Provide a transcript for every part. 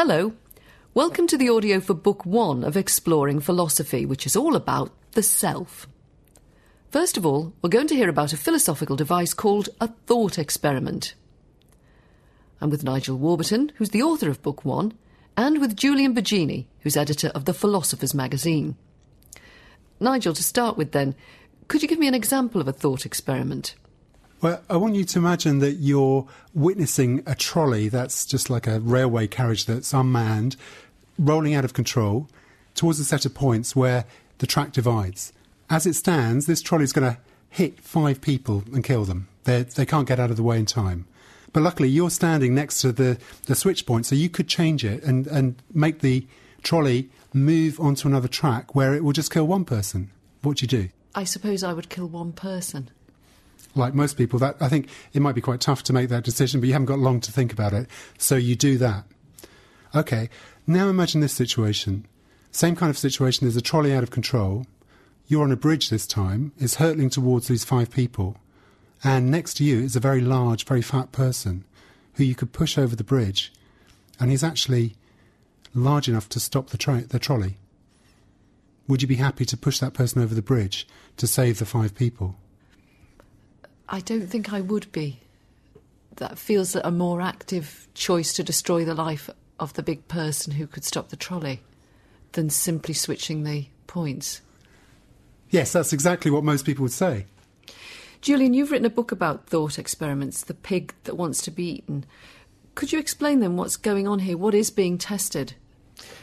Hello. Welcome to the audio for Book One of Exploring Philosophy, which is all about the self. First of all, we're going to hear about a philosophical device called a thought experiment. I'm with Nigel Warburton, who's the author of Book One, and with Julian Baggini, who's editor of The Philosopher's Magazine. Nigel, to start with then, could you give me an example of a thought experiment? Well, I want you to imagine that you're witnessing a trolley that's just like a railway carriage that's unmanned, rolling out of control towards a set of points where the track divides. As it stands, this trolley is going to hit five people and kill them. They're, they can not get out of the way in time. But luckily, you're standing next to the, the switch point, so you could change it and, and make the trolley move onto another track where it will just kill one person. What do you do? I suppose I would kill one person like most people, that I think it might be quite tough to make that decision, but you haven't got long to think about it. So you do that. Okay, now imagine this situation. Same kind of situation, there's a trolley out of control. You're on a bridge this time, it's hurtling towards these five people. And next to you is a very large, very fat person who you could push over the bridge. And he's actually large enough to stop the, tra- the trolley. Would you be happy to push that person over the bridge to save the five people? I don't think I would be. That feels a more active choice to destroy the life of the big person who could stop the trolley than simply switching the points. Yes, that's exactly what most people would say. Julian, you've written a book about thought experiments, The Pig That Wants to Be Eaten. Could you explain then what's going on here? What is being tested?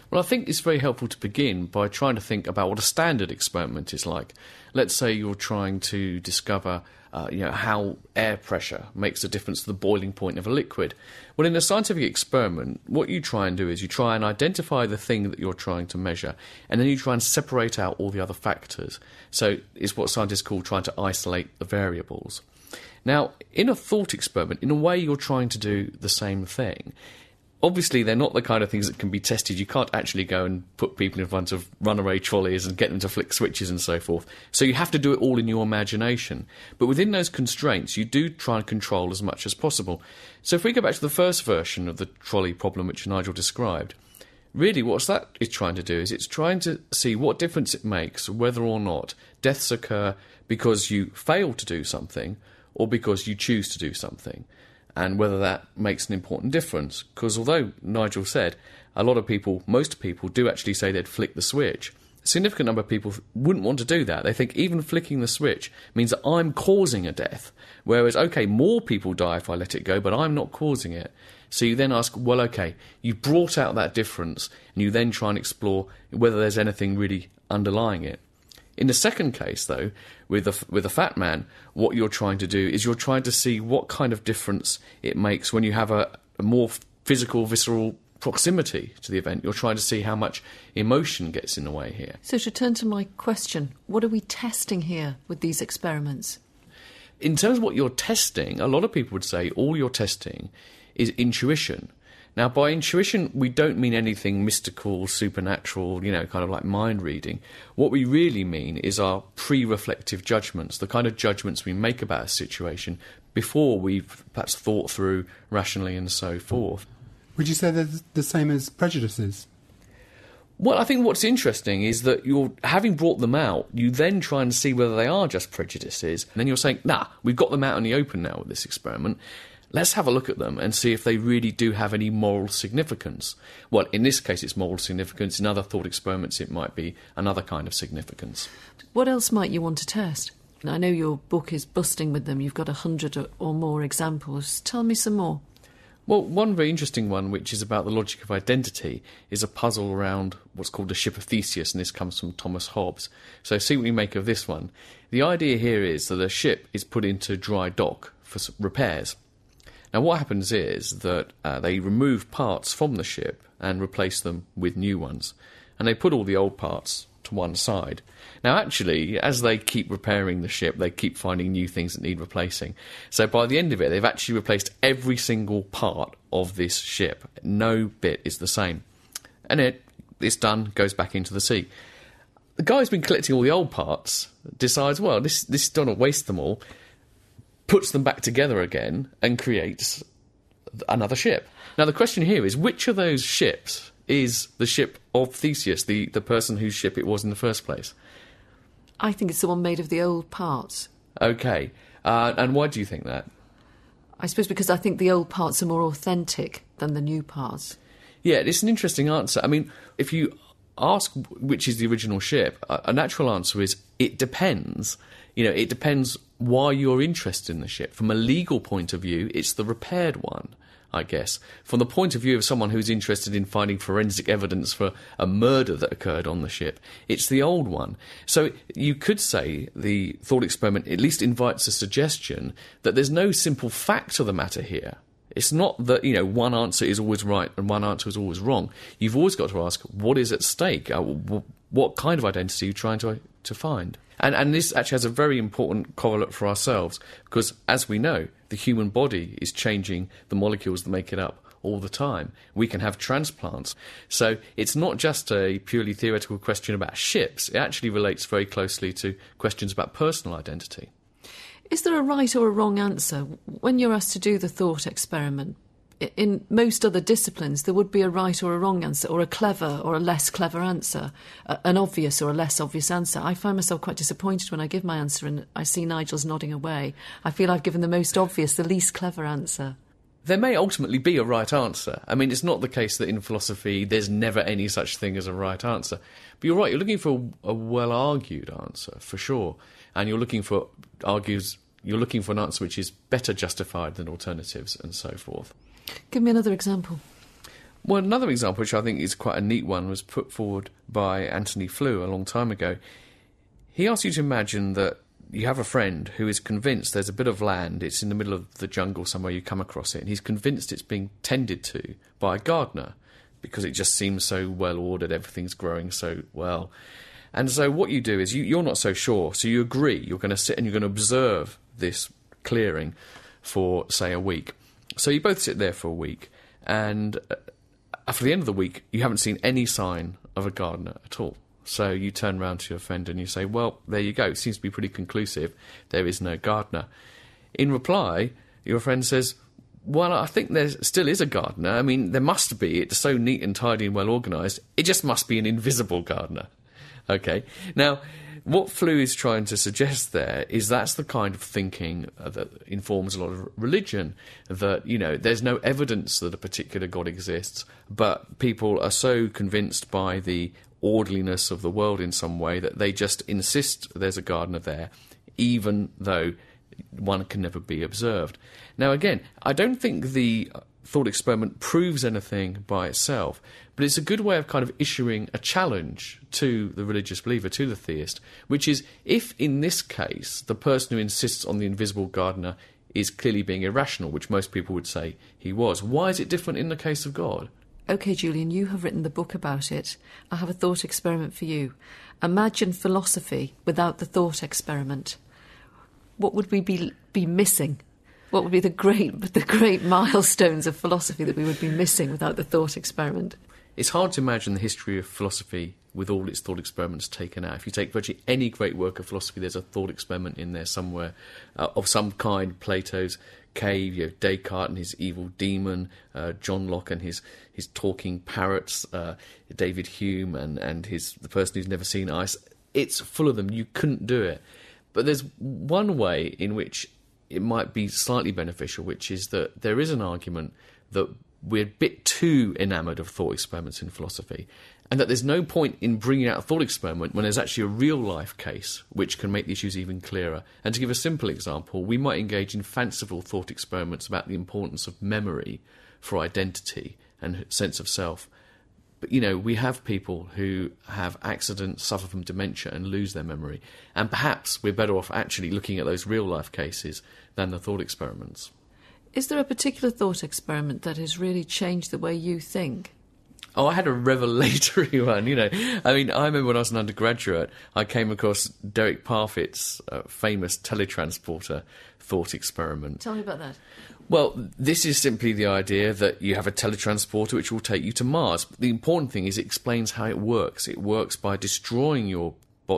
Well, I think it's very helpful to begin by trying to think about what a standard experiment is like. Let's say you're trying to discover uh, you know, how air pressure makes a difference to the boiling point of a liquid. Well, in a scientific experiment, what you try and do is you try and identify the thing that you're trying to measure, and then you try and separate out all the other factors. So it's what scientists call trying to isolate the variables. Now, in a thought experiment, in a way, you're trying to do the same thing obviously they're not the kind of things that can be tested. You can't actually go and put people in front of runaway trolleys and get them to flick switches and so forth. So you have to do it all in your imagination. But within those constraints, you do try and control as much as possible. So if we go back to the first version of the trolley problem which Nigel described, really what that is trying to do is it's trying to see what difference it makes whether or not deaths occur because you fail to do something or because you choose to do something and whether that makes an important difference. Because although Nigel said a lot of people, most people, do actually say they'd flick the switch, a significant number of people wouldn't want to do that. They think even flicking the switch means that I'm causing a death. Whereas, okay, more people die if I let it go, but I'm not causing it. So you then ask, well, okay, you've brought out that difference, and you then try and explore whether there's anything really underlying it. In the second case, though, with a, with a fat man, what you're trying to do is you're trying to see what kind of difference it makes when you have a, a more physical, visceral proximity to the event. You're trying to see how much emotion gets in the way here. So, to turn to my question, what are we testing here with these experiments? In terms of what you're testing, a lot of people would say all you're testing is intuition. Now, by intuition, we don't mean anything mystical, supernatural, you know, kind of like mind reading. What we really mean is our pre reflective judgments, the kind of judgments we make about a situation before we've perhaps thought through rationally and so forth. Would you say they're the same as prejudices? Well, I think what's interesting is that you're having brought them out, you then try and see whether they are just prejudices, and then you're saying, nah, we've got them out in the open now with this experiment let's have a look at them and see if they really do have any moral significance. Well, in this case, it's moral significance. In other thought experiments, it might be another kind of significance. What else might you want to test? I know your book is busting with them. You've got a hundred or more examples. Tell me some more. Well, one very interesting one, which is about the logic of identity, is a puzzle around what's called the ship of Theseus, and this comes from Thomas Hobbes. So, see what you make of this one. The idea here is that a ship is put into dry dock for repairs. Now, what happens is that uh, they remove parts from the ship and replace them with new ones, and they put all the old parts to one side. Now, actually, as they keep repairing the ship, they keep finding new things that need replacing. So by the end of it, they've actually replaced every single part of this ship. No bit is the same. And it, it's done, goes back into the sea. The guy who's been collecting all the old parts decides, well, this, this don't waste them all puts them back together again and creates another ship. Now, the question here is which of those ships is the ship of Theseus, the, the person whose ship it was in the first place? I think it's the one made of the old parts. Okay. Uh, and why do you think that? I suppose because I think the old parts are more authentic than the new parts. Yeah, it's an interesting answer. I mean, if you ask which is the original ship, a natural answer is it depends. You know, it depends why you're interested in the ship. From a legal point of view, it's the repaired one. I guess. From the point of view of someone who's interested in finding forensic evidence for a murder that occurred on the ship, it's the old one. So you could say the thought experiment at least invites a suggestion that there's no simple fact of the matter here. It's not that you know one answer is always right and one answer is always wrong. You've always got to ask what is at stake. Uh, What kind of identity you're you trying to to find? And, and this actually has a very important correlate for ourselves because, as we know, the human body is changing the molecules that make it up all the time. We can have transplants. So it's not just a purely theoretical question about ships, it actually relates very closely to questions about personal identity. Is there a right or a wrong answer when you're asked to do the thought experiment? In most other disciplines, there would be a right or a wrong answer, or a clever or a less clever answer, an obvious or a less obvious answer. I find myself quite disappointed when I give my answer and I see Nigel's nodding away. I feel I've given the most obvious, the least clever answer. There may ultimately be a right answer. I mean, it's not the case that in philosophy there's never any such thing as a right answer. But you're right, you're looking for a, a well argued answer, for sure. And you're looking for argues you're looking for an answer which is better justified than alternatives and so forth. Give me another example. Well, another example, which I think is quite a neat one, was put forward by Antony Flew a long time ago. He asks you to imagine that you have a friend who is convinced there's a bit of land, it's in the middle of the jungle somewhere, you come across it, and he's convinced it's being tended to by a gardener because it just seems so well ordered, everything's growing so well. And so what you do is you, you're not so sure, so you agree, you're going to sit and you're going to observe this clearing for, say, a week. So you both sit there for a week, and uh, after the end of the week, you haven't seen any sign of a gardener at all. So you turn around to your friend and you say, Well, there you go. It seems to be pretty conclusive. There is no gardener. In reply, your friend says, Well, I think there still is a gardener. I mean, there must be. It's so neat and tidy and well organised. It just must be an invisible gardener. Okay. Now, what Flew is trying to suggest there is that's the kind of thinking uh, that informs a lot of religion. That, you know, there's no evidence that a particular God exists, but people are so convinced by the orderliness of the world in some way that they just insist there's a gardener there, even though one can never be observed. Now, again, I don't think the thought experiment proves anything by itself, but it's a good way of kind of issuing a challenge to the religious believer, to the theist, which is if in this case the person who insists on the invisible gardener is clearly being irrational, which most people would say he was, why is it different in the case of God? OK, Julian, you have written the book about it. I have a thought experiment for you. Imagine philosophy without the thought experiment. What would we be, be missing what would be the great the great milestones of philosophy that we would be missing without the thought experiment? It's hard to imagine the history of philosophy with all its thought experiments taken out. If you take virtually any great work of philosophy, there's a thought experiment in there somewhere uh, of some kind. Plato's cave, you have Descartes and his evil demon, uh, John Locke and his his talking parrots, uh, David Hume and and his the person who's never seen ice. It's full of them. You couldn't do it. But there's one way in which it might be slightly beneficial, which is that there is an argument that we're a bit too enamoured of thought experiments in philosophy, and that there's no point in bringing out a thought experiment when there's actually a real life case which can make the issues even clearer. And to give a simple example, we might engage in fanciful thought experiments about the importance of memory for identity and sense of self. But you know, we have people who have accidents, suffer from dementia, and lose their memory. And perhaps we're better off actually looking at those real life cases than the thought experiments. Is there a particular thought experiment that has really changed the way you think? Oh, I had a revelatory one. You know, I mean, I remember when I was an undergraduate, I came across Derek Parfit's uh, famous teletransporter thought experiment. Tell me about that. Well, this is simply the idea that you have a teletransporter which will take you to Mars. But the important thing is it explains how it works. It works by destroying your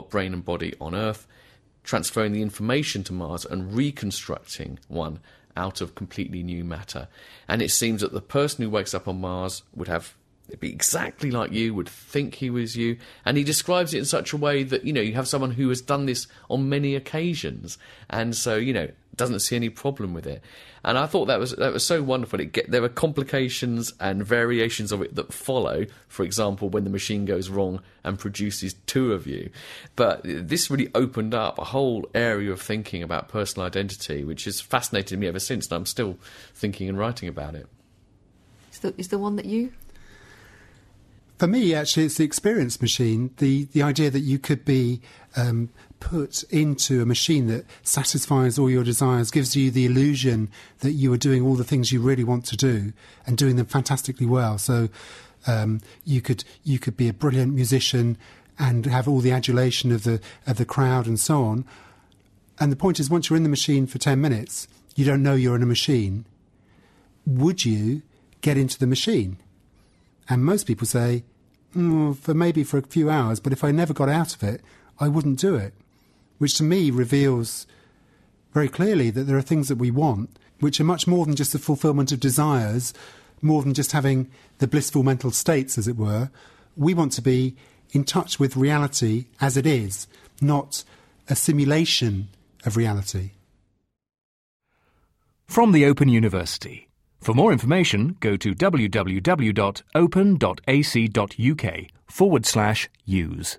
brain and body on Earth, transferring the information to Mars, and reconstructing one out of completely new matter. And it seems that the person who wakes up on Mars would have be exactly like you, would think he was you. And he describes it in such a way that, you know, you have someone who has done this on many occasions. And so, you know, doesn't see any problem with it. And I thought that was that was so wonderful. It get, there are complications and variations of it that follow. For example, when the machine goes wrong and produces two of you. But this really opened up a whole area of thinking about personal identity, which has fascinated me ever since. And I'm still thinking and writing about it. Is the, is the one that you for me, actually, it's the experience machine. The the idea that you could be um, put into a machine that satisfies all your desires, gives you the illusion that you are doing all the things you really want to do and doing them fantastically well. So um, you could you could be a brilliant musician and have all the adulation of the of the crowd and so on. And the point is, once you're in the machine for ten minutes, you don't know you're in a machine. Would you get into the machine? And most people say, mm, for maybe for a few hours, but if I never got out of it, I wouldn't do it. Which to me reveals very clearly that there are things that we want which are much more than just the fulfillment of desires, more than just having the blissful mental states, as it were. We want to be in touch with reality as it is, not a simulation of reality. From the Open University. For more information, go to www.open.ac.uk forward slash use.